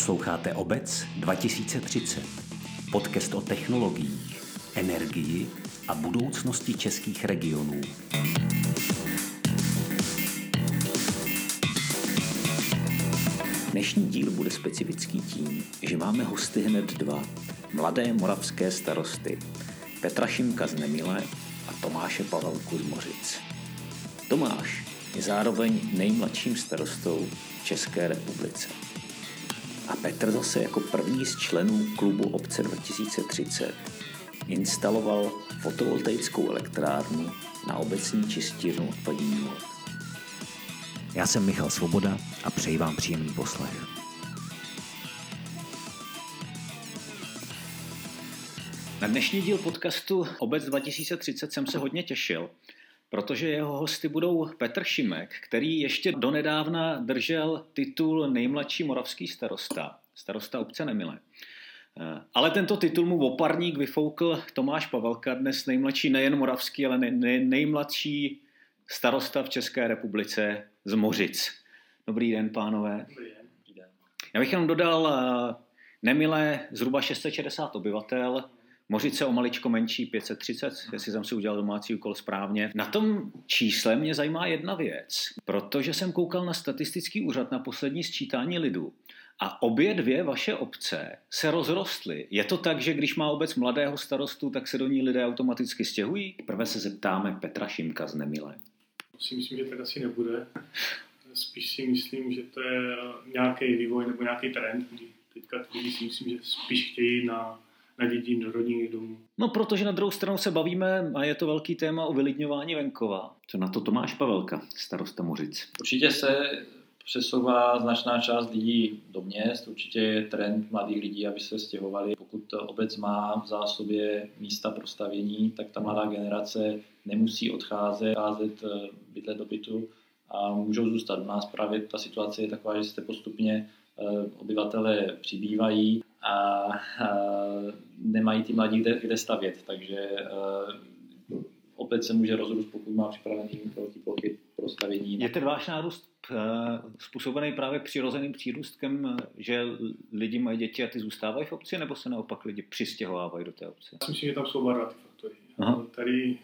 Posloucháte Obec 2030. Podcast o technologiích, energii a budoucnosti českých regionů. Dnešní díl bude specifický tím, že máme hosty hned dva, mladé moravské starosty, Petra Šimka z Nemile a Tomáše Pavelku z Mořic. Tomáš je zároveň nejmladším starostou v České republice. A Petr zase jako první z členů klubu Obce 2030 instaloval fotovoltaickou elektrárnu na obecní čistírnu odpadních vod. Já jsem Michal Svoboda a přeji vám příjemný poslech. Na dnešní díl podcastu Obec 2030 jsem se hodně těšil, protože jeho hosty budou Petr Šimek, který ještě donedávna držel titul nejmladší moravský starosta, starosta obce Nemile. Eh, ale tento titul mu oparník vyfoukl Tomáš Pavelka, dnes nejmladší nejen moravský, ale nej, nejmladší starosta v České republice z Mořic. Dobrý den, pánové. Dobrý den. Já bych jenom dodal eh, Nemile zhruba 660 obyvatel, Mořice o maličko menší, 530, jestli jsem si udělal domácí úkol správně. Na tom čísle mě zajímá jedna věc, protože jsem koukal na statistický úřad na poslední sčítání lidu a obě dvě vaše obce se rozrostly. Je to tak, že když má obec mladého starostu, tak se do ní lidé automaticky stěhují? Prvé se zeptáme Petra Šimka z Nemile. Si myslím, že tak asi nebude. Spíš si myslím, že to je nějaký vývoj nebo nějaký trend. Teďka si myslím, že spíš chtějí na na dědin do rodinných domů. No, protože na druhou stranu se bavíme, a je to velký téma o vylidňování venkova. Co na to Tomáš Pavelka, starosta Mořic? Určitě se přesouvá značná část lidí do měst. Určitě je trend mladých lidí, aby se stěhovali. Pokud obec má v zásobě místa pro stavění, tak ta mladá generace nemusí odcházet, odcházet eh, bydlet do bytu a můžou zůstat u nás. Právě ta situace je taková, že se postupně eh, obyvatele přibývají a, a nemají ty mladí kde, kde stavět, takže uh, opět se může rozrůst, pokud má připravený velký plochy pro stavění. Je ten váš nárůst uh, způsobený právě přirozeným přírůstkem, že lidi mají děti a ty zůstávají v obci, nebo se naopak lidi přistěhovávají do té obce? Já myslím, že tam jsou dva ty faktory. Aha. Tady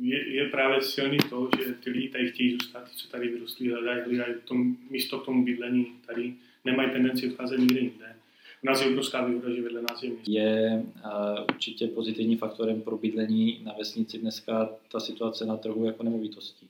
je, je právě silný to, že ty lidi tady chtějí zůstat, co tady vyrostli, hledají, hledají tom, místo k tomu bydlení, tady nemají tendenci odcházet nikde jinde. U nás je obrovská výhoda, že vedle nás je město. Je uh, určitě pozitivním faktorem pro bydlení na vesnici dneska ta situace na trhu jako nemovitostí,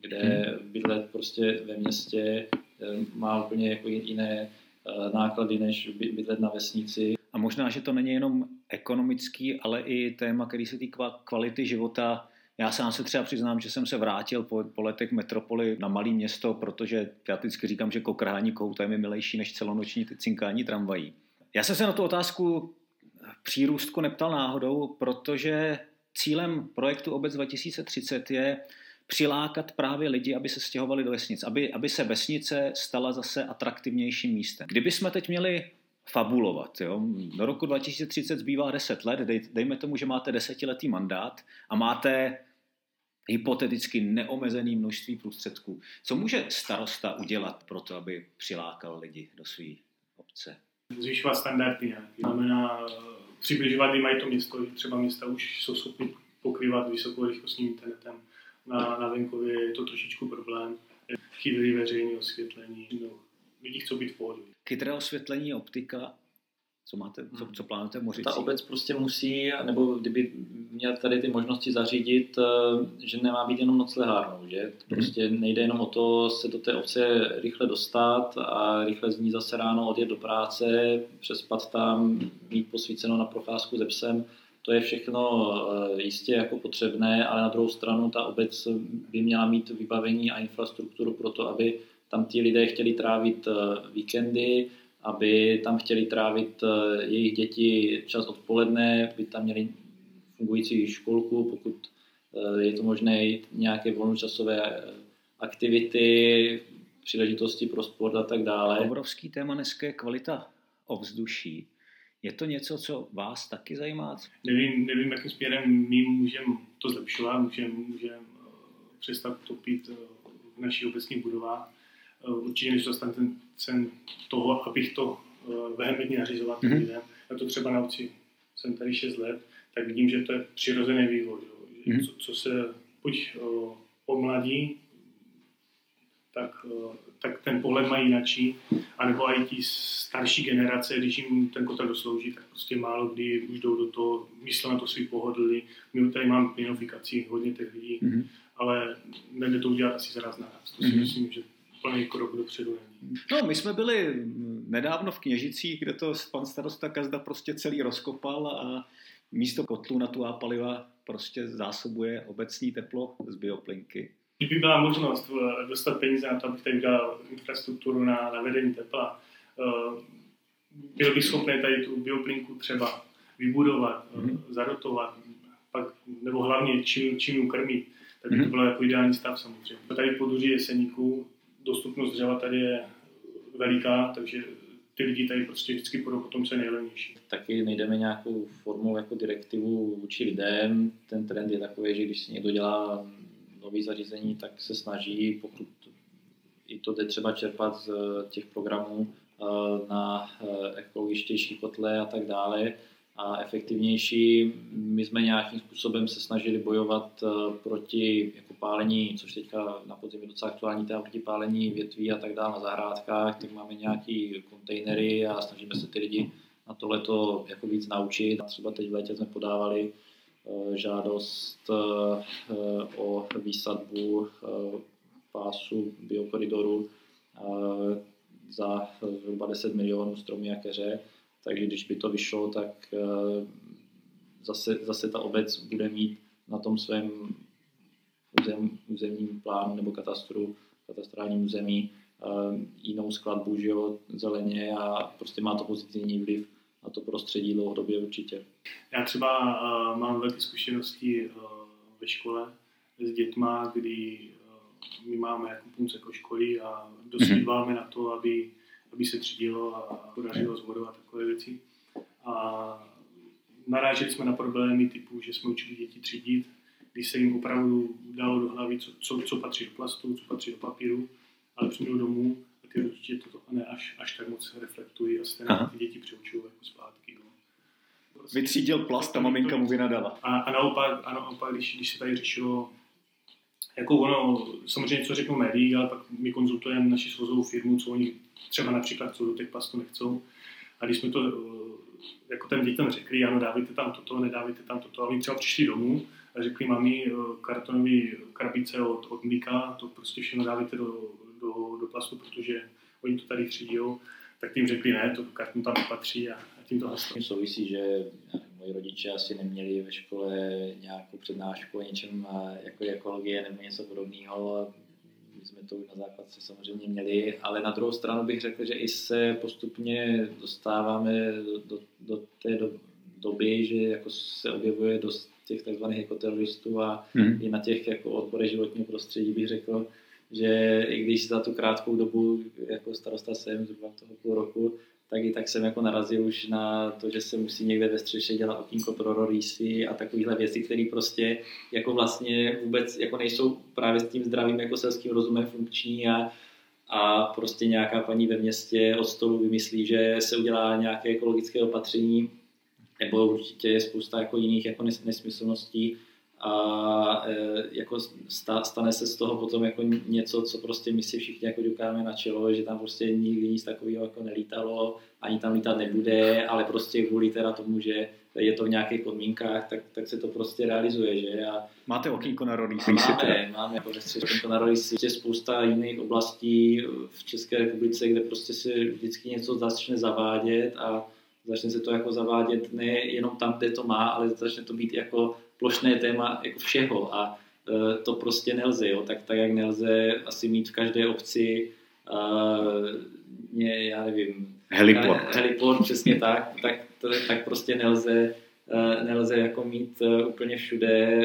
kde hmm. bydlet prostě ve městě uh, má úplně jako jiné uh, náklady, než bydlet na vesnici. A možná, že to není jenom ekonomický, ale i téma, který se týká kvality života. Já sám se třeba přiznám, že jsem se vrátil po, po letech metropoli na malé město, protože já vždycky říkám, že kokrhání kouta je mi milejší než celonoční cinkání tramvají. Já jsem se na tu otázku přírůstku neptal náhodou, protože cílem projektu Obec 2030 je přilákat právě lidi, aby se stěhovali do vesnic, aby, aby se vesnice stala zase atraktivnějším místem. Kdyby jsme teď měli fabulovat. Jo? Do roku 2030 zbývá 10 let, dej, dejme tomu, že máte desetiletý mandát a máte hypoteticky neomezený množství prostředků. Co může starosta udělat pro to, aby přilákal lidi do své obce? Zvyšovat standardy nějaký. Znamená přibližovat jim to město, že třeba města už jsou schopny pokrývat vysokorychlostním internetem. Na, na venkově je to trošičku problém. Chytrý veřejné osvětlení. No, lidi chcou být v pohodě. Chytré osvětlení, optika, co máte, co, co plánujete v Ta obec prostě musí, nebo kdyby měl tady ty možnosti zařídit, eh, že nemá být jenom noclehárnou, že? Prostě nejde jenom o to se do té obce rychle dostat a rychle z ní zase ráno odjet do práce, přespat tam, mít posvíceno na procházku ze psem. To je všechno eh, jistě jako potřebné, ale na druhou stranu ta obec by měla mít vybavení a infrastrukturu pro to, aby tam ti lidé chtěli trávit eh, víkendy, aby tam chtěli trávit eh, jejich děti čas odpoledne, by tam měli fungující školku, pokud eh, je to možné nějaké volnočasové eh, aktivity, příležitosti pro sport a tak dále. Obrovský téma dneska je kvalita ovzduší. Je to něco, co vás taky zajímá? Nevím, nevím jakým směrem my můžeme to zlepšovat, můžeme můžem přestat topit v naší obecní budovách určitě než jsem toho, abych to vehementně nařizoval mm-hmm. lidem. Já to třeba naučí, jsem tady 6 let, tak vidím, že to je přirozený vývoj. Jo. Mm-hmm. Co, co se buď o mladí, tak, tak ten pohled mají jinačí, anebo i ti starší generace, když jim ten kotel doslouží, tak prostě málo kdy už jdou do toho, myslí na to svý pohodlí. My tady máme plinofikací hodně těch lidí, mm-hmm. ale nejde to udělat asi zaraz naraz. To si mm-hmm. myslím, že plný krok dopředu. No, my jsme byli nedávno v Kněžicích, kde to pan starosta Kazda prostě celý rozkopal a místo kotlu na tu paliva prostě zásobuje obecní teplo z bioplinky. Kdyby byla možnost eh, dostat peníze na to, abych tady udělal infrastrukturu na, na vedení tepla, uh, byl bych schopný tady tu bioplinku třeba vybudovat, mm-hmm. zarotovat, pak, nebo hlavně čím, čím ukrmit, tak by to mhm. bylo jako ideální stav samozřejmě. Tady v podůří jeseníků dostupnost dřeva tady je veliká, takže ty lidi tady prostě vždycky půjdou po tom, co je nejlevnější. Taky nejdeme nějakou formou jako direktivu vůči lidem. Ten trend je takový, že když si někdo dělá nový zařízení, tak se snaží, pokud i to jde třeba čerpat z těch programů eh, na eh, ekologičtější kotle a tak dále, a efektivnější. My jsme nějakým způsobem se snažili bojovat eh, proti jako pálení, což teďka na podzim je docela aktuální téma proti pálení větví a tak dále na zahrádkách, tak máme nějaký kontejnery a snažíme se ty lidi na tohleto jako víc naučit. Třeba teď v létě jsme podávali eh, žádost eh, o výsadbu pásu biokoridoru za zhruba 10 milionů stromy a keře takže když by to vyšlo, tak eh, zase, zase ta obec bude mít na tom svém územ, územním plánu nebo katastru, katastrálním území eh, jinou skladbu že jo, zeleně a prostě má to pozitivní vliv na to prostředí dlouhodobě určitě. Já třeba uh, mám velké zkušenosti uh, ve škole s dětma, kdy uh, my máme jako punce jako školy a dost mm-hmm. na to, aby aby se třídilo a podařilo a takové věci. A naráželi jsme na problémy typu, že jsme učili děti třídit, když se jim opravdu dalo do hlavy, co, co, co patří do plastu, co patří do papíru, ale přijdou domů a ty rodiče toto ne až, až tak moc reflektují a stejně ty děti přeučují jako zpátky. No. Prostě, Vytřídil plast a maminka mu vynadala. A, a naopak, a naopak když, když se tady řešilo jako ono, samozřejmě co řeknou médií, ale pak my konzultujeme naši svozovou firmu, co oni třeba například co do těch plastů nechcou. A když jsme to eh, jako ten dětem řekli, ano, dávajte tam toto, nedávajte tam toto. A oni třeba přišli domů a řekli mami, eh, kartonové krabice od, od Mika, to prostě všechno dávajte do, do, do plastu, protože oni to tady třídí, tak tím řekli ne, to karton tam patří a, a tím to haslo. Souvisí, že moji rodiče asi neměli ve škole nějakou přednášku o něčem jako ekologie nebo něco podobného. My jsme to na základce samozřejmě měli, ale na druhou stranu bych řekl, že i se postupně dostáváme do, do, do té do, doby, že jako se objevuje dost těch takzvaných ekoteroristů a hmm. i na těch jako odborech životního prostředí bych řekl, že i když za tu krátkou dobu jako starosta jsem, zhruba toho půl roku, tak i tak jsem jako narazil už na to, že se musí někde ve střeše dělat okýnko pro rorísy a takovéhle věci, které prostě jako vlastně vůbec jako nejsou právě s tím zdravým jako selským rozumem funkční a, a prostě nějaká paní ve městě od stolu vymyslí, že se udělá nějaké ekologické opatření, nebo určitě je spousta jako jiných jako nesmyslností, a e, jako stane se z toho potom jako něco, co prostě my si všichni jako dokáme na čelo, že tam prostě nikdy nic takového jako nelítalo, ani tam lítat nebude, ale prostě kvůli teda tomu, že je to v nějakých podmínkách, tak, tak se to prostě realizuje, že? A, Máte okýnko na rodí Máme, máme jako okýnko na rodí Je spousta jiných oblastí v České republice, kde prostě se vždycky něco začne zavádět a začne se to jako zavádět ne jenom tam, kde to má, ale začne to být jako plošné téma jako všeho a e, to prostě nelze, jo? Tak, tak jak nelze asi mít v každé obci uh, já nevím, heliport. heliport, přesně tak, tak, to, tak prostě nelze uh, nelze jako mít úplně všude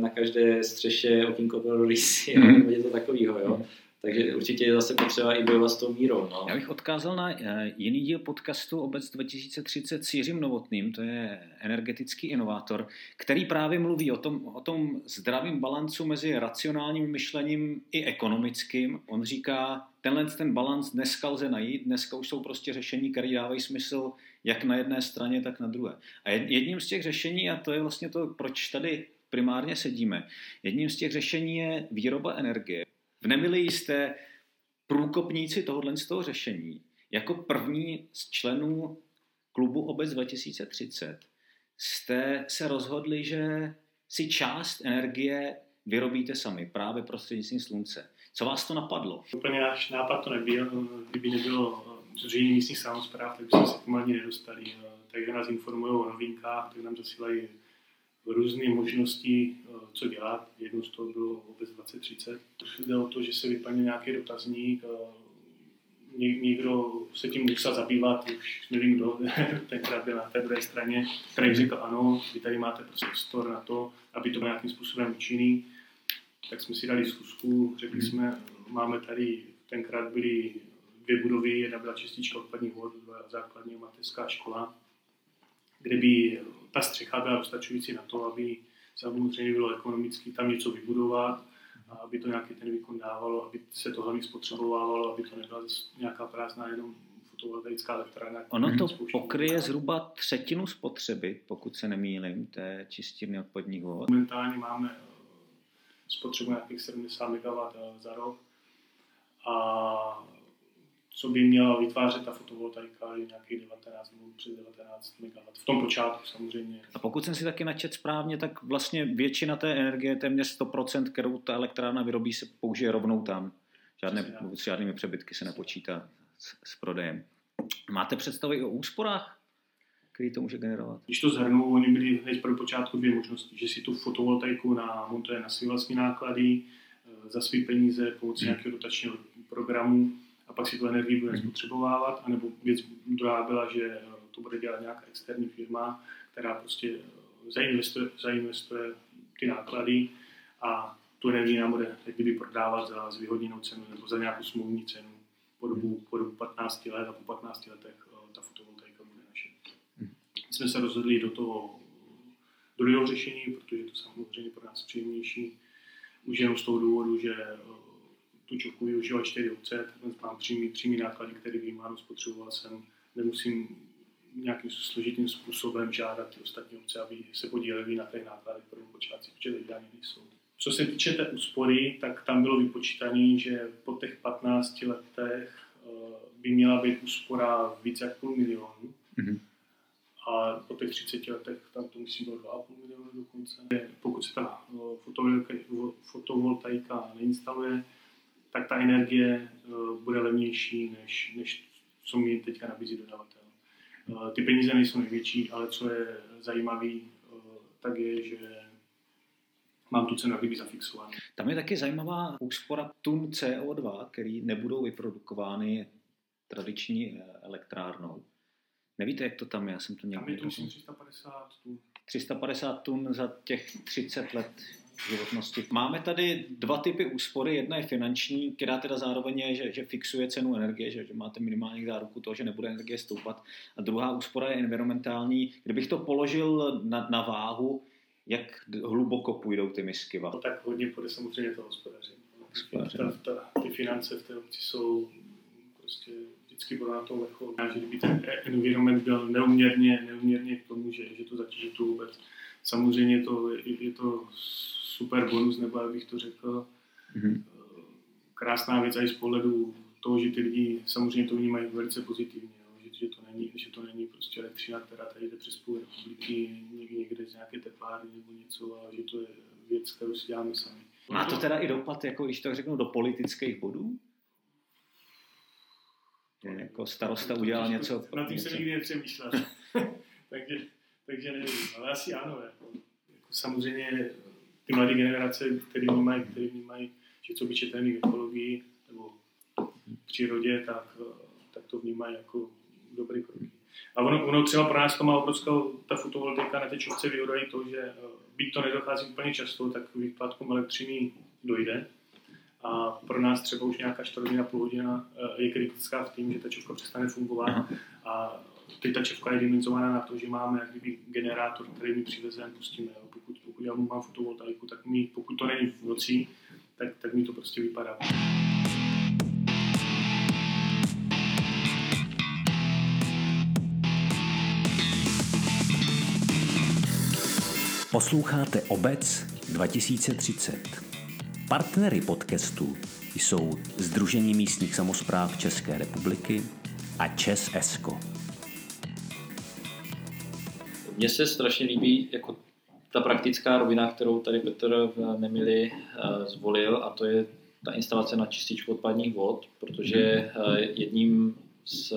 na každé střeše okýnko pro rysy, mm. nebo něco takového, jo. Takže určitě je zase potřeba i bojovat s tou mírou. No. Já bych odkázal na eh, jiný díl podcastu Obec 2030 s Jiřím Novotným, to je energetický inovátor, který právě mluví o tom, o tom zdravém balancu mezi racionálním myšlením i ekonomickým. On říká, tenhle ten balans dneska lze najít, dneska už jsou prostě řešení, které dávají smysl jak na jedné straně, tak na druhé. A jedním z těch řešení, a to je vlastně to, proč tady primárně sedíme, jedním z těch řešení je výroba energie. V Nemili jste průkopníci tohohle z toho řešení. Jako první z členů klubu Obec 2030 jste se rozhodli, že si část energie vyrobíte sami, právě prostřednictvím slunce. Co vás to napadlo? Úplně náš nápad to nebyl. Kdyby nebylo zřízení místních samozpráv, tak bychom se k tomu ani nedostali. Takže nás informují o novinkách, tak nám zasílají různé možnosti, eh, co dělat. Jednou z toho bylo vůbec 2030. Jde o to, že se vyplní nějaký dotazník, eh, někdo se tím musel zabývat, už nevím kdo, tenkrát byl na té druhé straně, který řekl ano, vy tady máte prostě prostor na to, aby to bylo nějakým způsobem účinný. Tak jsme si dali zkusku, řekli hmm. jsme, máme tady, tenkrát byly dvě budovy, jedna byla čistička odpadních vod, základní mateřská škola, kde by ta střecha byla dostačující na to, aby samozřejmě bylo ekonomicky tam něco vybudovat, a aby to nějaký ten výkon dávalo, aby se to hlavně spotřebovávalo, aby to nebyla nějaká prázdná jenom fotovoltaická elektrárna. Ono to pokryje zhruba třetinu spotřeby, pokud se nemýlím, té čistírny odpadních vod. Momentálně máme spotřebu nějakých 70 MW eh, za rok a co by měla vytvářet ta fotovoltaika, je nějakých 19 nebo přes 19 MW. V tom počátku samozřejmě. A pokud jsem si taky načet správně, tak vlastně většina té energie, téměř 100%, kterou ta elektrárna vyrobí, se použije rovnou tam. Žádné, s žádnými přebytky se nepočítá s, s prodejem. Máte představy o úsporách, který to může generovat? Když to zhrnu, oni byli hned pro počátku dvě možnosti, že si tu fotovoltaiku namontuje na své vlastní náklady, eh, za své peníze pomocí hmm. nějakého dotačního programu a pak si tu energii bude spotřebovávat, anebo věc druhá byla, že eh, to bude dělat nějaká externí firma, která prostě eh, zainvestuje, zainvestuje ty náklady a tu energii nám bude kdyby prodávat za zvýhodněnou cenu nebo za nějakou smluvní cenu po dobu, po dobu 15 let a po 15 letech eh, ta fotovoltaika bude naše. My jsme se rozhodli do toho druhého řešení, protože to samozřejmě pro nás příjemnější, už jenom z toho důvodu, že tu čoku využívat 4 obce, tak mám přímý, přímý náklady, který vyjímám, spotřeboval jsem, nemusím nějakým složitým způsobem žádat ty ostatní obce, aby se podíleli na těch nákladech pro počátci, protože teď ani nejsou. Co se týče té úspory, tak tam bylo vypočítané, že po těch 15 letech eh, by měla být úspora více jak půl milionu. Mm-hmm. A po těch 30 letech tam to musí bylo 2,5 milionu dokonce. Pokud se ta eh, fotovoltaika neinstaluje, tak ta energie eh, bude levnější, než, než co mi teďka nabízí dodavatel. Eh, ty peníze nejsou největší, ale co je zajímavé, eh, tak je, že mám tu cenu kdyby zafixovanou. Tam je taky zajímavá úspora tun CO2, který nebudou vyprodukovány tradiční elektrárnou. Nevíte, jak to tam je? Já jsem to někdy... Tam je to 350 tun. 350 tun za těch 30 let životnosti. Máme tady dva typy úspory. Jedna je finanční, která teda zároveň je, že, že fixuje cenu energie, že, že máte minimální záruku toho, že nebude energie stoupat. A druhá úspora je environmentální. Kdybych to položil na, na váhu, jak hluboko půjdou ty misky? No, tak hodně půjde samozřejmě to hospodaření. Ta, ta, ty finance v té obci jsou prostě vždycky bylo na tom vrcholu. Že kdyby ten environment byl neuměrně, neuměrně k tomu, že, že to zatíží tu vůbec. Samozřejmě to, je, je to super bonus, nebo jak bych to řekl. Mm-hmm. Krásná věc i z pohledu toho, že ty lidi samozřejmě to vnímají velice pozitivně, jo? Že, že, to není, že to není prostě elektřina, která tady jde přes půl republiky, někde, někde z nějaké teplárny nebo něco, ale že to je věc, kterou si děláme sami. Má to teda i dopad, jako když to řeknu, do politických bodů? Je, jako starosta udělal něco... Na tím jsem nikdy nepřemýšlel. takže, takže nevím, ale asi ano. Jako, jako samozřejmě ty mladé generace, které vnímají, který vnímají, že co by četli v ekologii nebo v přírodě, tak, tak to vnímají jako dobrý krok. A ono, ono třeba pro nás to má obrovskou, ta fotovoltaika na té čopce výhoda to, že eh, byť to nedochází úplně často, tak výpadkům elektřiny dojde. a pro nás třeba už nějaká 4 hodina, půl hodina je kritická v tím, že ta čovka přestane fungovat a teď ta čevka je dimenzovaná na to, že máme jak kdyby generátor, který mi přivezeme, pustíme. Jo. Já mám fotovoltaiku, tak mi, pokud to není v noci, tak, tak mi to prostě vypadá. Posloucháte Obec 2030. Partnery podcastu jsou Združení místních samozpráv České republiky a Čes Esko. Mně se strašně líbí jako ta praktická rovina, kterou tady Petr v Nemili eh, zvolil a to je ta instalace na čističku odpadních vod, protože mhm. eh, jedním z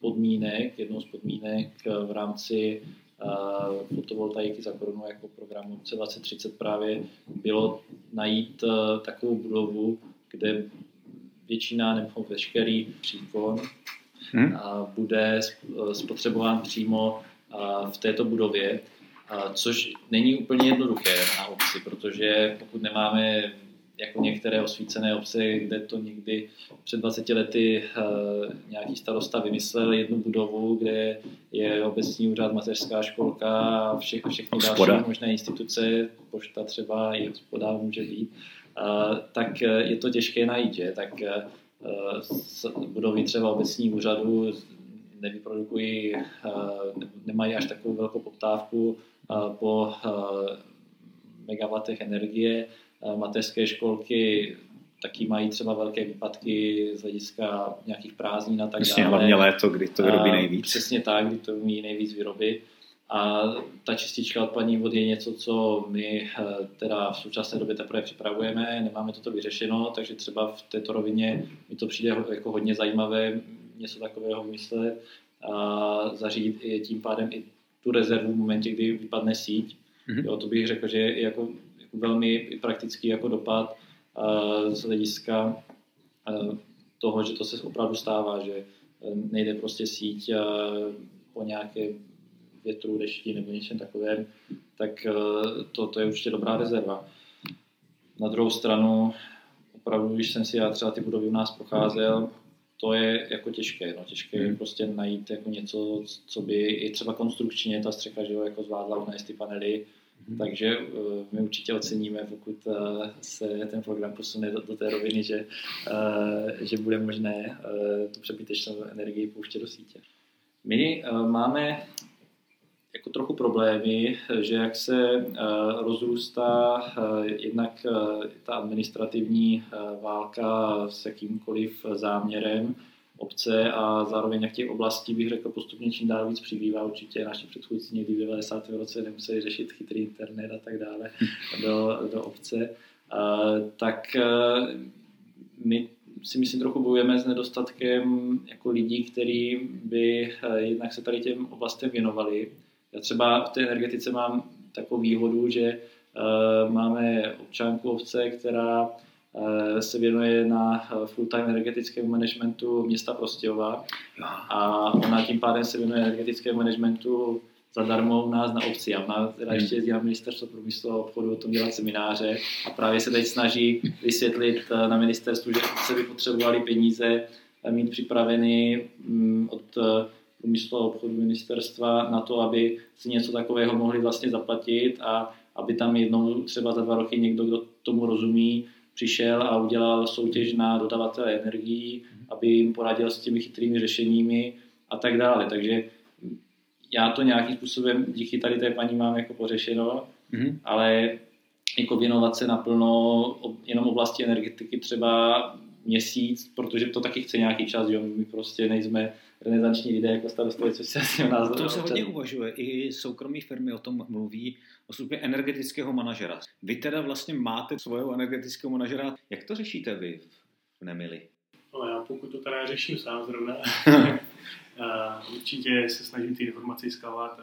podmínek, jednou z podmínek v rámci eh, fotovoltaiky za korunu jako programu C2030 právě bylo najít takovou budovu, kde většina nebo veškerý příkon hmm. bude spotřebován přímo v této budově, což není úplně jednoduché na obci, protože pokud nemáme jako některé osvícené obce, kde to někdy před 20 lety nějaký starosta vymyslel jednu budovu, kde je obecní úřad, mateřská školka a vše, všechny další možné instituce, pošta třeba i hospoda může být, tak je to těžké najít, že? tak budovy třeba obecní úřadu nevyprodukují, eh, nemají až takovou velkou poptávku eh, po eh, megawatech energie. Mateřské školky taky mají třeba velké výpadky z hlediska nějakých prázdnin a tak Přesně, dále. hlavně léto, kdy to vyrobí nejvíc. Přesně tak, kdy to umí nejvíc vyrobit. A ta čistička odpadní vody je něco, co my teda v současné době teprve připravujeme, nemáme toto vyřešeno, takže třeba v této rovině mi to přijde jako hodně zajímavé něco takového vymyslet a zařídit i tím pádem i tu rezervu v momentě, kdy vypadne síť. Mm-hmm. Jo, to bych řekl, že je jako, jako velmi praktický jako dopad uh, z hlediska uh, toho, že to se opravdu stává, že nejde prostě síť uh, po nějaké větru, dešti nebo něčem takovém, tak uh, to, to je určitě dobrá rezerva. Na druhou stranu, opravdu, když jsem si já třeba ty budovy u nás procházel, to je jako těžké, no, těžké hmm. prostě najít jako něco, co by i třeba konstrukčně ta střecha, že jo, jako zvládla unést ty panely, hmm. takže uh, my určitě oceníme, pokud uh, se ten program posune do, do té roviny, že, uh, že bude možné uh, tu přebytečnou energii pouštět do sítě. My uh, máme jako trochu problémy, že jak se uh, rozrůstá uh, jednak uh, ta administrativní válka s jakýmkoliv záměrem obce a zároveň jak těch oblastí bych řekl postupně čím dál víc přibývá. Určitě naši předchůdci někdy v 90. roce nemuseli řešit chytrý internet a tak dále do, do obce. Tak my si myslím trochu bojujeme s nedostatkem jako lidí, kteří by jednak se tady těm oblastem věnovali já třeba v té energetice mám takovou výhodu, že uh, máme občanku obce, která uh, se věnuje na full-time energetickému managementu města Prostějova. A ona tím pádem se věnuje energetickému managementu zadarmo u nás na obci a ona teda ještě jezdí na ministerstvo průmyslu a obchodu o tom dělat semináře. A právě se teď snaží vysvětlit eh, na ministerstvu, že se by potřebovali peníze mít připraveny mm, od průmyslu a obchodu ministerstva na to, aby si něco takového mohli vlastně zaplatit a aby tam jednou třeba za dva roky někdo, kdo tomu rozumí, přišel a udělal soutěž na dodavatele energií, aby jim poradil s těmi chytrými řešeními a tak dále. Takže já to nějakým způsobem díky tady té paní mám jako pořešeno, mm-hmm. ale jako věnovat se naplno jenom oblasti energetiky třeba měsíc, protože to taky chce nějaký čas, jo, my prostě nejsme renesanční lidé jako starostové, což se asi o nás To se hodně uvažuje, i soukromí firmy o tom mluví, o službě energetického manažera. Vy teda vlastně máte svého energetického manažera, jak to řešíte vy v Nemili? No já pokud to teda řeším sám zrovna, určitě se snažím ty informace získávat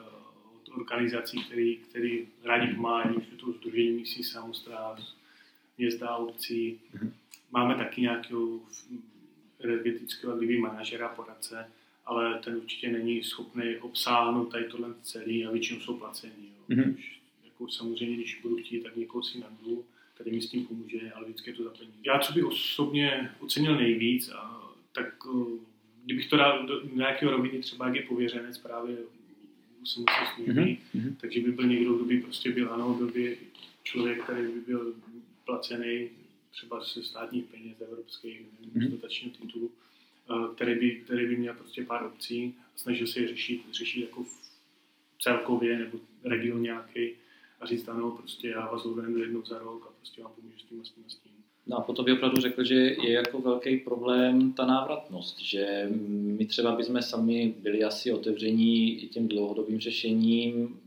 od organizací, který, který rádi pomáhají, to Združení místních samozpráv, města, obcí. Máme taky nějakého energetického manažera, poradce, ale ten určitě není schopný obsáhnout tady tohle celý a většinou jsou placení. Jo. Mm-hmm. Už, jako samozřejmě, když budu chtít, tak někoho si nabiju, který mi s tím pomůže, ale vždycky je to zaplní. Já, co bych osobně ocenil nejvíc, a, tak kdybych to dal do nějakého roviny, třeba jak je pověřenec právě musím se služby, mm-hmm. takže by byl někdo, kdo by prostě byl, ano, byl by člověk, který by byl placený třeba ze státních peněz evropských, mm-hmm. z dotačního titulu, který by, který by měl prostě pár obcí a snažil se je řešit, řešit jako celkově nebo region nějaký a říct ano, prostě já vás uvedenu jednou za rok a prostě vám pomůžu s tím a s tím a s tím. No a potom bych opravdu řekl, že je jako velký problém ta návratnost, že my třeba bychom sami byli asi otevření i těm dlouhodobým řešením,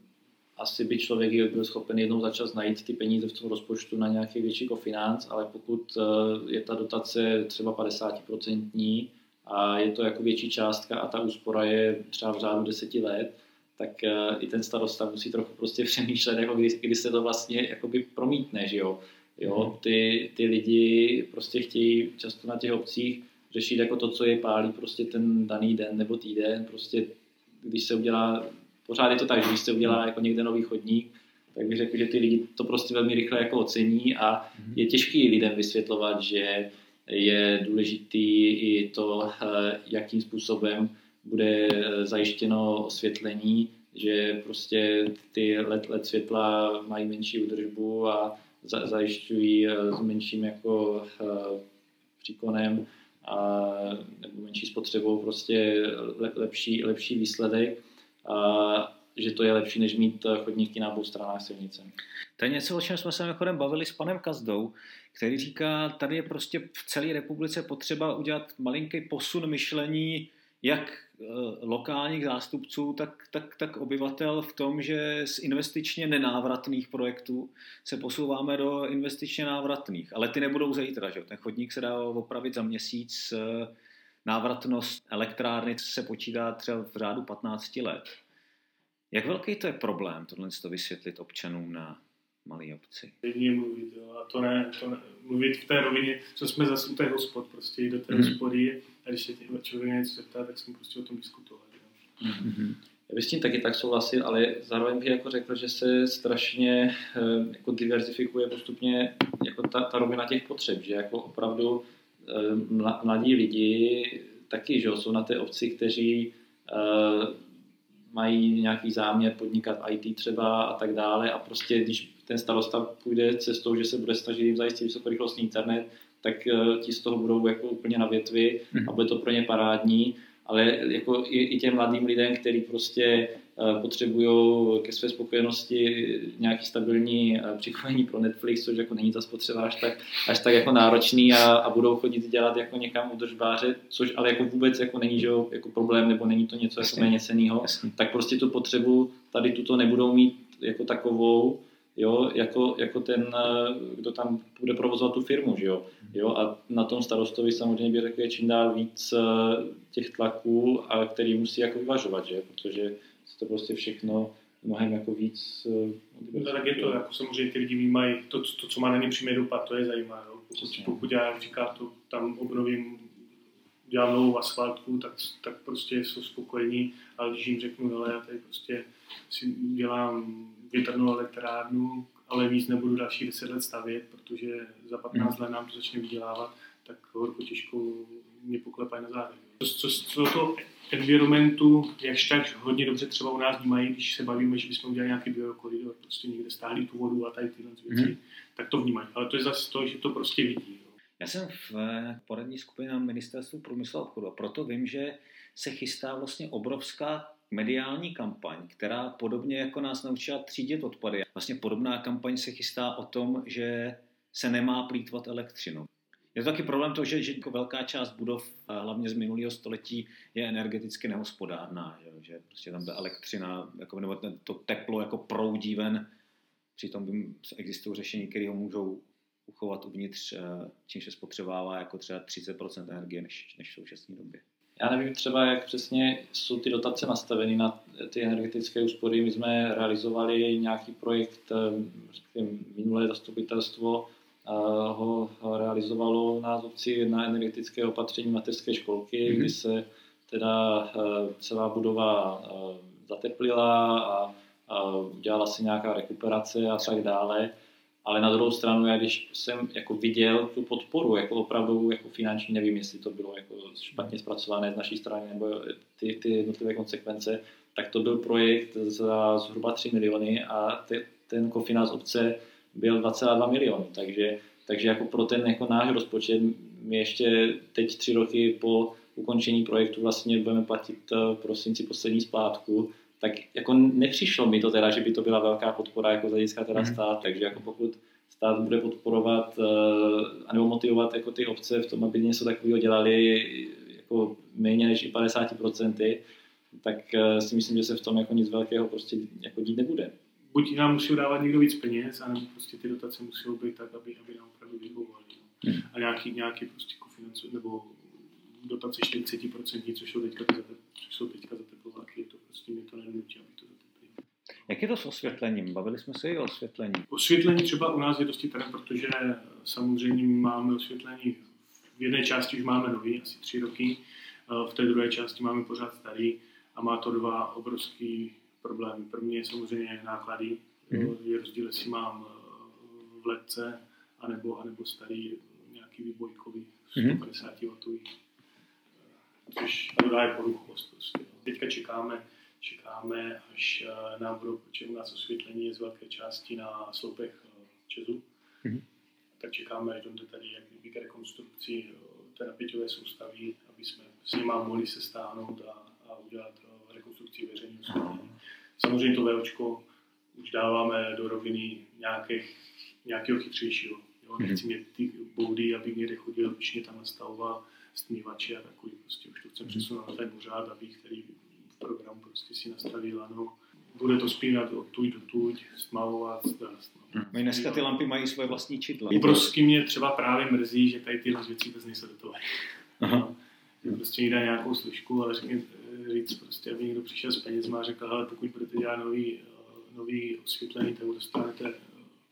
asi by člověk byl schopen jednou začas najít ty peníze v tom rozpočtu na nějaký větší kofinanc, ale pokud eh, je ta dotace třeba 50% a je to jako větší částka a ta úspora je třeba v řádu deseti let, tak eh, i ten starosta musí trochu prostě přemýšlet, jako kdy, kdy se to vlastně jakoby promítne, že jo. jo mhm. ty, ty lidi prostě chtějí často na těch obcích řešit jako to, co je pálí prostě ten daný den nebo týden, prostě když se udělá, pořád je to tak, že když se udělá jako někde nový chodník, tak bych řekl, že ty lidi to prostě velmi rychle jako ocení a mhm. je těžký lidem vysvětlovat, že je důležitý i to, eh, jakým způsobem bude eh, zajištěno osvětlení, že prostě ty LED, LED světla mají menší údržbu a za, zajišťují eh, s menším jako příkonem a nebo menší spotřebou prostě lepší, lepší výsledek. Že to je lepší, než mít chodníky na obou stranách silnice. To je něco, o čem jsme se mimochodem bavili s panem Kazdou, který říká, tady je prostě v celé republice potřeba udělat malinký posun myšlení jak eh, lokálních zástupců, tak, tak, tak obyvatel v tom, že z investičně nenávratných projektů se posouváme do investičně návratných. Ale ty nebudou zítra, že? ten chodník se dá opravit za měsíc, návratnost elektrárny se počítá třeba v řádu 15 let. Jak velký to je problém, tohle to vysvětlit občanům na malé obci? Jedině mluvit, jo, a to ne, to ne, mluvit v té rovině, co jsme zase u té hospod, prostě jít do té mm. hospody a když se člověk něco zeptá, tak jsme prostě o tom diskutovali. Mm-hmm. Já bych s tím taky tak souhlasil, ale zároveň bych jako řekl, že se strašně eh, jako diverzifikuje postupně jako ta, ta rovina těch potřeb, že jako opravdu mladí lidi taky, že jsou na té obci, kteří eh, mají nějaký záměr podnikat IT třeba a tak dále a prostě když ten starosta půjde cestou, že se bude snažit jim zajistit vysokorychlostní internet, tak eh, ti z toho budou jako úplně na větvi a mhm. bude to pro ně parádní, ale jako i, i těm mladým lidem, kteří prostě eh, potřebují ke své spokojenosti nějaký stabilní eh, připojení pro Netflix, což jako není ta spotřeba až tak, až tak jako náročný a, a budou chodit dělat jako někam udržbáře, což ale jako vůbec jako není že, jako problém nebo není to něco jako méně cenýho, tak prostě tu potřebu tady tuto nebudou mít jako takovou, jo, jako, jako ten, eh, kdo tam bude provozovat tu firmu, že jo? jo. A na tom starostovi samozřejmě by řekl, čím dál víc eh, těch tlaků, a který musí jako vyvažovat, že? Protože se to prostě všechno mnohem jako víc... Eh, no, tak je to, jako samozřejmě ty lidi vnímají, to, to, co má na ně přímý dopad, to je zajímavé. Pokud, pokud já, jak říká, to tam obnovím dělám novou asfaltku, tak, tak prostě jsou spokojení, ale když jim řeknu, ale já tady prostě si dělám větrnou elektrárnu, ale víc nebudu další 10 let stavět, protože za 15 let nám to začne vydělávat, tak horko těžko mě poklepají na závěr. Co, co, co to environmentu, jakž tak hodně dobře třeba u nás vnímají, když se bavíme, že bychom udělali nějaký biokoridor, prostě někde stáhli tu vodu a tady tyhle věci, mm. tak to vnímají. Ale to je zase to, že to prostě vidí. Jo. Já jsem v poradní skupině na ministerstvu průmyslu a obchodu a proto vím, že se chystá vlastně obrovská mediální kampaň, která podobně jako nás naučila třídit odpady. Vlastně podobná kampaň se chystá o tom, že se nemá plítvat elektřinou. Je to taky problém to, že, že jako velká část budov, hlavně z minulého století, je energeticky nehospodárná, že, že prostě tam ta elektřina, jako, nebo to teplo jako proudí ven, přitom existují řešení, které ho můžou uchovat uvnitř, eh, čím se spotřebává jako třeba 30% energie než, než v současné době. Já nevím třeba, jak přesně jsou ty dotace nastaveny na ty energetické úspory. My jsme realizovali nějaký projekt, eh, minulé zastupitelstvo eh, ho realizovalo na obci na energetické opatření mateřské školky, mm-hmm. kdy se teda celá budova zateplila a, a udělala se nějaká rekuperace a tak dále ale na druhou stranu, já když jsem jako viděl tu podporu, jako opravdu jako finanční, nevím, jestli to bylo jako špatně zpracované z naší strany, nebo ty, ty jednotlivé konsekvence, tak to byl projekt za zhruba 3 miliony a te, ten kofinanc obce byl 2,2 miliony, takže, takže jako pro ten jako náš rozpočet my ještě teď tři roky po ukončení projektu vlastně budeme platit eh, v prosinci poslední splátku, tak jako nepřišlo mi to teda, že by to byla velká podpora jako z hlediska teda mm. stát, takže jako pokud stát bude podporovat uh, anebo motivovat jako ty obce v tom, aby něco takového dělali jako méně než i 50%, tak uh, si myslím, že se v tom jako nic velkého prostě jako dít nebude. Buď nám musí dávat někdo víc peněz, anebo prostě ty dotace musí být tak, aby, aby nám opravdu vyhovovali. No. Hmm. A nějaký, nějaký prostě kofinancu, nebo dotace 40%, což jsou teďka, což jsou teďka za teplováky, to prostě mi to nenutí, aby to zateplilo. Jak je to s osvětlením? Bavili jsme se i o osvětlení. Osvětlení třeba u nás je dosti tady, protože samozřejmě máme osvětlení, v jedné části už máme nový, asi tři roky, v té druhé části máme pořád starý a má to dva obrovský problémy. První je samozřejmě náklady. Mm. Je rozdíl, jestli mám v ledce anebo, anebo starý nějaký výbojkový 150 mm. W což dodá poruchovost. Prostě. Teďka čekáme, čekáme, až eh, nám budou, protože u nás osvětlení je z velké části na sloupech eh, Česu, mm-hmm. tak čekáme, že jde tady jak k rekonstrukci eh, té napěťové soustavy, aby jsme s nimi mohli se stáhnout a, a udělat rekonstrukci veřejného osvětlení. Samozřejmě to VOčko už dáváme do roviny nějakých, nějakého chytřejšího. Jo? Nechci mít ty boudy, aby někde chodil, když mě tam nastavoval stmívači a takový. Prostě už to chcem přesunout na ten úřad, aby který v programu prostě si nastavil, ano, bude to spínat od tuď do tuď, stmavovat, zdrast. No. Hmm. Dneska ty lampy mají svoje vlastní čidla. Obrovsky mě třeba právě mrzí, že tady tyhle věci vůbec nejsou dotované. No, prostě jde nějakou služku, ale řekně, říct prostě, aby někdo přišel s penězma a řekl, ale pokud budete dělat nový, nový osvětlení, tak dostanete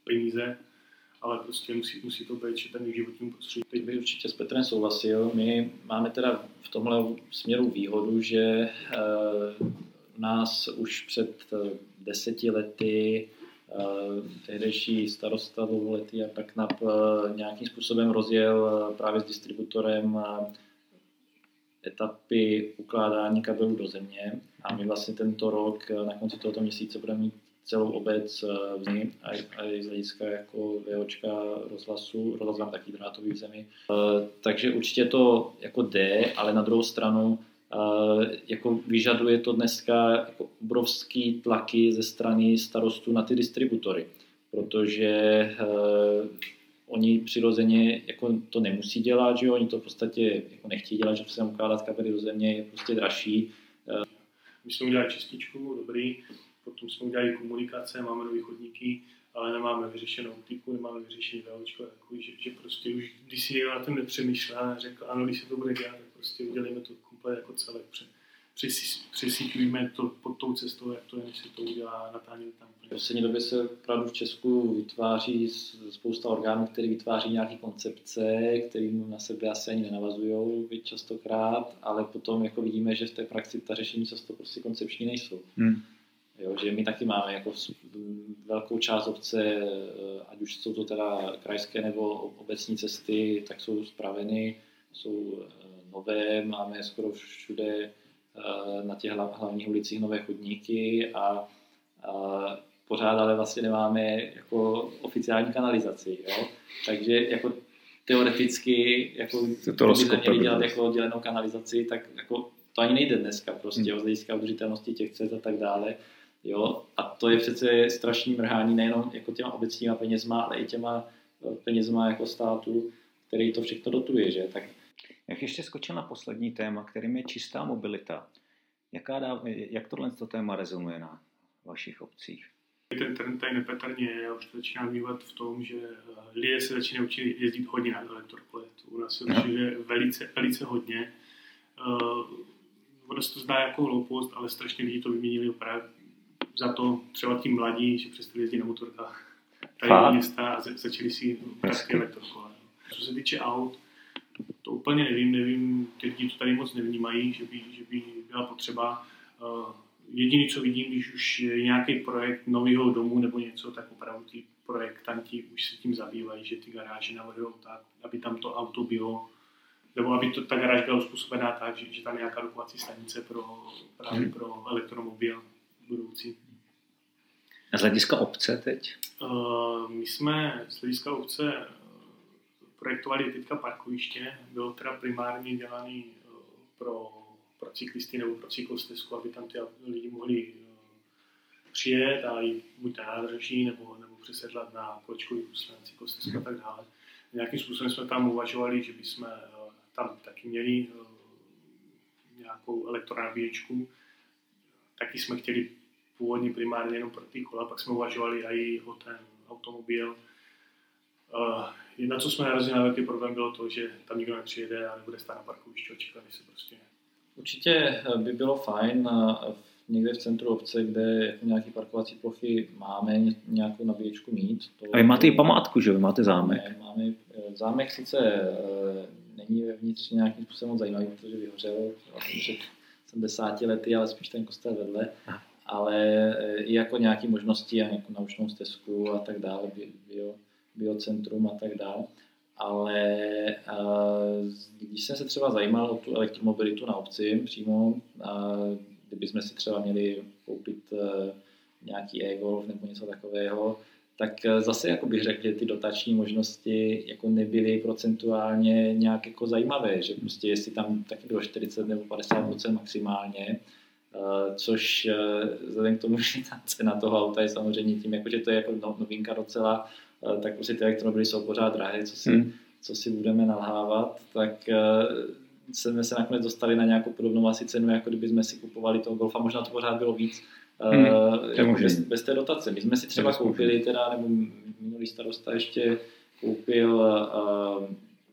peníze, ale prostě musí, musí to být, že ten životní prostředí. Teď bych určitě s Petrem souhlasil. My máme teda v tomhle směru výhodu, že e, nás už před eh, deseti lety e, tehdejší starosta dlouholetý a tak nap nějakým způsobem rozjel právě s distributorem etapy ukládání kabelů do země. A my vlastně tento rok na konci tohoto měsíce budeme mít celou obec v eh, zemi, a, i z hlediska jako VOčka rozhlasu, rozhlas mám taky drátový v zemi. Eh, takže určitě to jako jde, ale na druhou stranu eh, jako vyžaduje to dneska jako obrovský tlaky ze strany starostů na ty distributory, protože oni přirozeně jako to nemusí dělat, že jo? oni to v podstatě jako nechtějí dělat, že se ukládat kabely do země je prostě dražší. My jsme udělali čističku, dobrý, potom jsme udělali komunikace, máme nové chodníky, ale nemáme vyřešenou optiku, nemáme vyřešený VOčko, takový, že, že, prostě už, když si na tom nepřemýšlel a řekl, ano, když se to bude dělat, tak prostě uděláme to komplet jako celé. Přesíťujeme to pod tou cestou, jak to je, než se to udělá Natálně tam. V poslední době se opravdu v Česku vytváří spousta orgánů, které vytváří nějaké koncepce, které na sebe asi ani nenavazují častokrát, ale potom jako vidíme, že v té praxi ta řešení často prostě koncepční nejsou. Hmm. Jo, že my taky máme jako velkou část obce, eh, ať už jsou to teda krajské nebo obecní cesty, tak jsou spraveny, jsou eh, nové, máme skoro všude na těch hlavních ulicích nové chodníky a, a pořád ale vlastně nemáme jako oficiální kanalizaci. Jo? Takže jako teoreticky, jako, to kdyby měli dělat jako oddělenou kanalizaci, tak jako to ani nejde dneska prostě, hmm. z hlediska udržitelnosti těch cest a tak dále. Jo? A to je přece strašný mrhání nejenom jako těma obecníma penězma, ale i těma eh, penězma jako státu, který to všechno dotuje. Že? Tak... Jak ještě skočil na poslední téma, kterým je čistá mobilita. Jaká dá, jak tohle to téma rezonuje na vašich obcích? Ten trend tady nepatrně já už to začínám vnímat v tom, že eh, lidé se začínají učit jezdit hodně na elektrokole. U nás se určitě velice, velice hodně. Uh, ono se to zdá jako hloupost, ale strašně lidi to vyměnili právě za to třeba tím mladí, že přestali jezdit na motorkách tady do města a začali si taky elektrokole. Co se týče aut, to úplně nevím, nevím, ty lidi to tady moc nevnímají, že by, že by byla potřeba. Uh, jediný, co vidím, když už je nějaký projekt nového domu nebo něco, tak opravdu ty projektanti už se tím zabývají, že ty garáže navrhují tak, aby tam to auto bylo, nebo aby to, ta garáž byla uspůsobená tak, že, že tam je nějaká dokovací stanice pro, právě hmm. pro elektromobil budoucí. A z hlediska obce teď? Uh, my jsme z hlediska obce eh, projektovali teďka parkoviště. Bylo teda primárně dělaný uh, pro, pro cyklisty nebo pro cyklostezku, aby tam ty lidi mohli uh, přijet a jít buď na nádraží nebo, nebo přesedlat na kočkový kus na cyklostezku a tak dále. Nějakým způsobem jsme tam uvažovali, že bychom tam taky měli nějakou elektronabíječku. Taky jsme chtěli původně primárně jenom pro ty kola, pak jsme uvažovali i o ten automobil. Uh, na co jsme narazili na velký problém bylo to, že tam nikdo nepřijede a nebude stát na parkovišti a čekat, se prostě... Určitě eh, by bylo fajn eh, někde v centru obce, kde jako nějaký parkovací plochy máme, nějakou nabíječku mít. To, a vy máte i památku, že vy máte zámek? Ne, máme, zámek sice není vevnitř nějakým způsobem zajímavý, protože vyhořel vlastně před 70 lety, ale spíš ten kostel vedle ale i jako nějaké možnosti a nějakou naučnou stezku a tak dále, bio, biocentrum a tak dále. Ale když jsem se třeba zajímal o tu elektromobilitu na obci přímo, kdybychom si třeba měli koupit e, nějaký e-golf nebo něco takového, tak e, zase jako bych řekl, že ty dotační možnosti jako nebyly procentuálně nějak jako zajímavé, že prostě jestli tam taky bylo 40 nebo 50% maximálně, Eh, což vzhledem k tomu, že ta cena toho auta je samozřejmě tím, jako, že to je jako no, novinka docela, tak prostě ty elektromobily jsou pořád drahé, co si, hmm. co si budeme nalhávat, tak jsme se nakonec dostali na nějakou podobnou asi cenu, jako kdyby jsme si kupovali toho Golfa, možná to pořád bylo víc, hmm. jako bez, bez té dotace. My jsme si třeba koupili teda, nebo minulý starosta ještě koupil uh,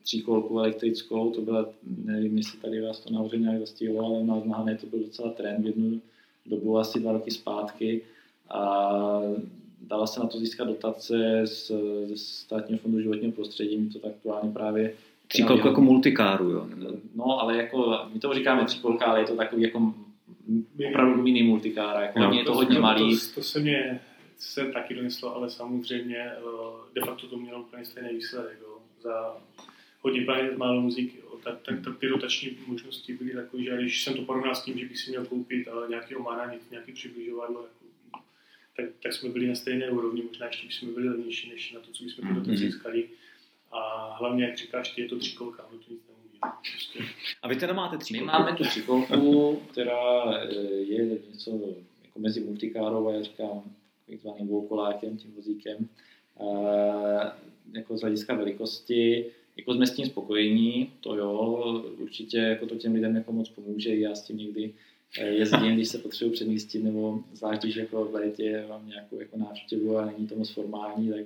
tříkolku elektrickou, to byla, nevím, jestli tady vás to nahoře nějak zastihlo, ale u nás na Hané to byl docela trend v jednu dobu, asi dva roky zpátky a dala se na to získat dotace z, ze státního fondu životního prostředí, my to tak aktuálně právě Tříkolku jako multikáru, jo? No, ale jako, my to říkáme tříkolka, ale je to takový jako opravdu mini multikára, jako no, je to, to hodně malý. To, to, se mě se taky doneslo, ale samozřejmě eh, de facto to mělo úplně stejný výsledek. Jo. Za hodně peněz, málo muziky. Jo. Tak, tak, tak, ty dotační možnosti byly takové, že když jsem to porovnal s tím, že bych si měl koupit ale nějaký Omana, nějaký přibližovadlo, jako, tak, tak, jsme byli na stejné úrovni, možná ještě jsme byli levnější než na to, co bychom ty dotace mm-hmm. získali. A hlavně, jak říkáš, ty je to třikolka, no to nic nemůže. Prostě. A vy teda máte třikolku? My máme tu třikolku, která eh, je něco jako mezi multikárou a já říkám takzvaným dvoukolákem, tím vozíkem. A, jako z hlediska velikosti jako jsme s tím spokojení, to jo, určitě jako to těm lidem jako moc pomůže, já s tím někdy jezdím, když se potřebuji přemístit, nebo zvlášť, když jako v létě mám nějakou jako návštěvu a není to moc formální, tak...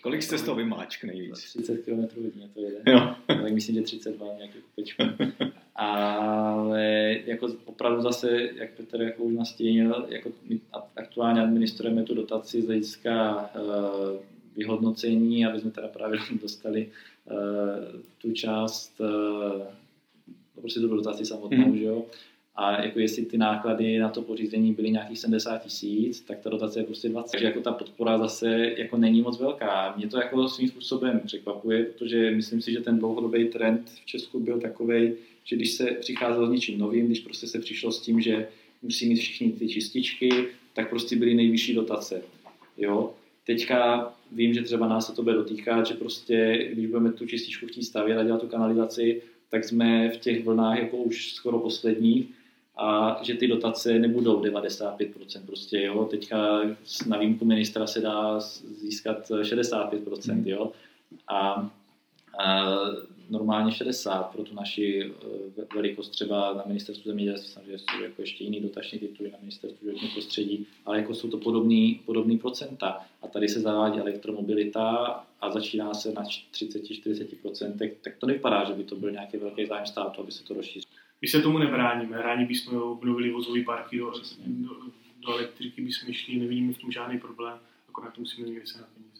Kolik jste z toho vymáčk nejvíc? 30 km hodně to jede. Jo. tak myslím, že 32 nějaký kupečku. Ale jako opravdu zase, jak Petr jako už nastínil, jako my aktuálně administrujeme tu dotaci z hlediska uh, vyhodnocení, aby jsme teda právě dostali uh, tu část, uh, prostě tu dotaci samotnou, mm. že jo. A jako jestli ty náklady na to pořízení byly nějakých 70 tisíc, tak ta dotace je prostě 20. Takže jako ta podpora zase jako není moc velká. Mě to jako svým způsobem překvapuje, protože myslím si, že ten dlouhodobý trend v Česku byl takový, že když se přicházelo s něčím novým, když prostě se přišlo s tím, že musí mít všichni ty čističky, tak prostě byly nejvyšší dotace. Jo? Teďka vím, že třeba nás se to bude dotýkat, že prostě, když budeme tu čističku chtít stavět a dělat tu kanalizaci, tak jsme v těch vlnách jako už skoro poslední a že ty dotace nebudou 95%. Prostě, jo. Teďka na výjimku ministra se dá získat 65%. Hmm. Jo. A, a normálně 60 pro tu naši eh, velikost třeba na ministerstvu zemědělství, samozřejmě jsou jako ještě jiný dotační tituly na ministerstvu životního prostředí, ale jako jsou to podobný, podobný procenta. A tady se zavádí elektromobilita a začíná se na 30-40%, tak to nevypadá, že by to byl nějaký velký zájem státu, aby se to rozšířilo. My se tomu nebráníme. Rádi bychom obnovili vozový parky do, do, do elektriky, bychom šli, nevidíme v tom žádný problém, akorát to musíme někde se na peníze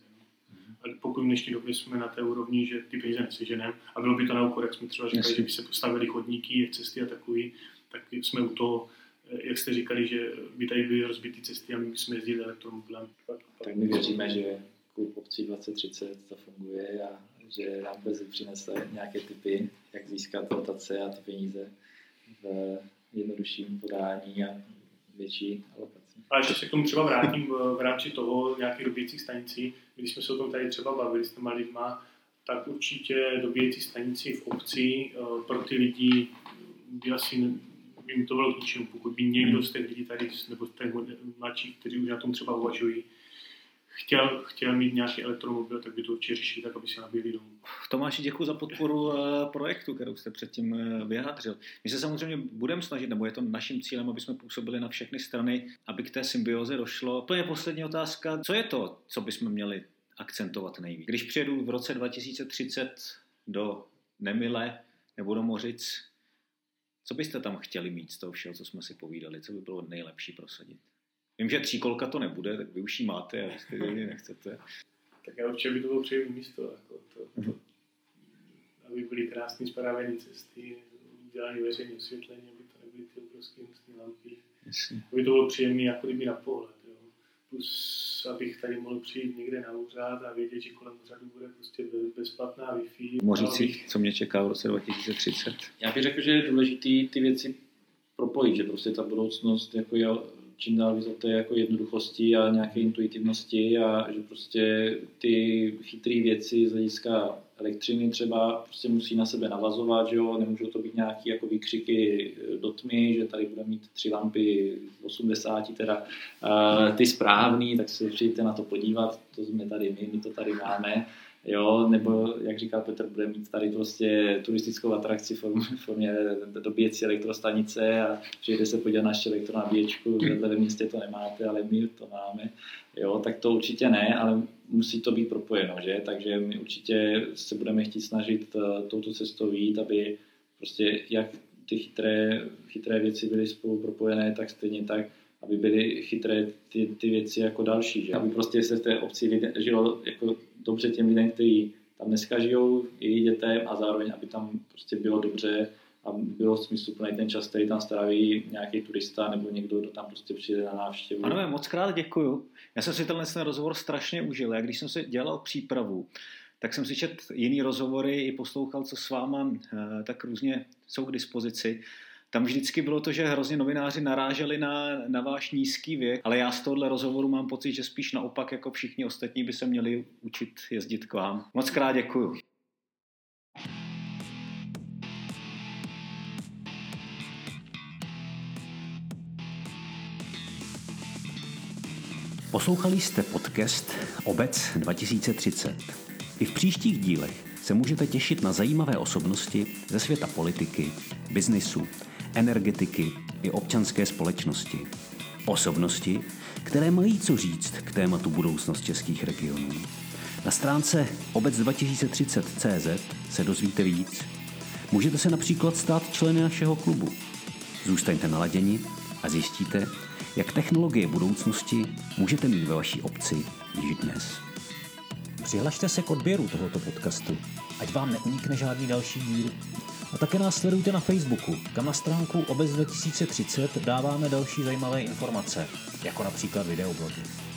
pokud v dnešní době jsme na té úrovni, že ty peníze neseženeme a bylo by to na úkor, jak jsme třeba říkali, že by se postavili chodníky, cesty a takový, tak jsme u toho, jak jste říkali, že by tady byly rozbity cesty a my jsme jezdili elektromobilem. Tak my věříme, že klub obcí 2030 to funguje a že nám brzy přinese nějaké typy, jak získat dotace a ty peníze v jednodušším podání a větší alokaci. Ale ještě se k tomu třeba vrátím v, rámci toho nějakých dobíjecích stanicí. Když jsme se o tom tady třeba bavili s těma lidma, tak určitě dobíjecí stanici v obci eh, pro ty lidi by asi by mi to bylo k ničemu, pokud by někdo z těch lidí tady, nebo z těch mladších, kteří už na tom třeba uvažují, chtěl, chtěl mít nějaký elektromobil, tak by to určitě řešili tak, aby se nabíjeli domů. Tomáši, děkuji za podporu eh, projektu, kterou jste předtím eh, vyjádřil. My se samozřejmě budeme snažit, nebo je to naším cílem, aby jsme působili na všechny strany, aby k té symbioze došlo. To je poslední otázka. Co je to, co bychom měli akcentovat nejvíc? Když přijedu v roce 2030 do Nemile nebo do Mořic, co byste tam chtěli mít z toho všeho, co jsme si povídali? Co by bylo nejlepší prosadit? Vím, že tříkolka to nebude, tak vy už ji máte a jste nechcete. Tak já určitě by to bylo příjemné místo. Jako to, to, mhm. aby byly krásné spravené cesty, udělané veřejné osvětlení, aby to nebyly ty obrovské nosné lampy. Jasně. Aby to bylo příjemné jako kdyby na pohled. Jo. Plus, abych tady mohl přijít někde na úřad a vědět, že kolem úřadu bude prostě bezplatná Wi-Fi. Mořící, co mě čeká v roce 2030? Já bych řekl, že je důležité ty věci propojit, že prostě ta budoucnost jako je čím dál víc o té jako jednoduchosti a nějaké intuitivnosti a že prostě ty chytré věci z hlediska elektřiny třeba prostě musí na sebe navazovat, že jo, nemůžou to být nějaké jako výkřiky do tmy, že tady budeme mít tři lampy 80, teda ty správný, tak se přijďte na to podívat, to jsme tady my, my to tady máme jo, nebo jak říkal Petr, bude mít tady prostě turistickou atrakci v formě dobíjecí elektrostanice a přijde se podívat na ještě elektronabíječku, vedle ve městě to nemáte, ale my to máme, jo, tak to určitě ne, ale musí to být propojeno, že, takže my určitě se budeme chtít snažit uh, touto cestou jít, aby prostě jak ty chytré, chytré věci byly spolu propojené, tak stejně tak aby byly chytré ty, ty věci jako další, že? aby prostě se v té obci žilo jako dobře těm lidem, kteří tam dneska žijou, jejich dětem a zároveň, aby tam prostě bylo dobře a bylo smysluplný ten čas, který tam stráví nějaký turista nebo někdo, kdo tam prostě přijde na návštěvu. Ano, moc krát děkuju. Já jsem si tenhle ten rozhovor strašně užil. Já když jsem si dělal přípravu, tak jsem si čet jiný rozhovory i poslouchal, co s váma eh, tak různě jsou k dispozici tam vždycky bylo to, že hrozně novináři naráželi na, na váš nízký věk, ale já z tohohle rozhovoru mám pocit, že spíš naopak jako všichni ostatní by se měli učit jezdit k vám. Moc krát děkuju. Poslouchali jste podcast Obec 2030. I v příštích dílech se můžete těšit na zajímavé osobnosti ze světa politiky, biznisu, energetiky i občanské společnosti. Osobnosti, které mají co říct k tématu budoucnost českých regionů. Na stránce obec2030.cz se dozvíte víc. Můžete se například stát členy našeho klubu. Zůstaňte naladěni a zjistíte, jak technologie budoucnosti můžete mít ve vaší obci již dnes. Přihlašte se k odběru tohoto podcastu, ať vám neunikne žádný další díl. A také nás sledujte na Facebooku, kam na stránku Obec 2030 dáváme další zajímavé informace, jako například videoblogy.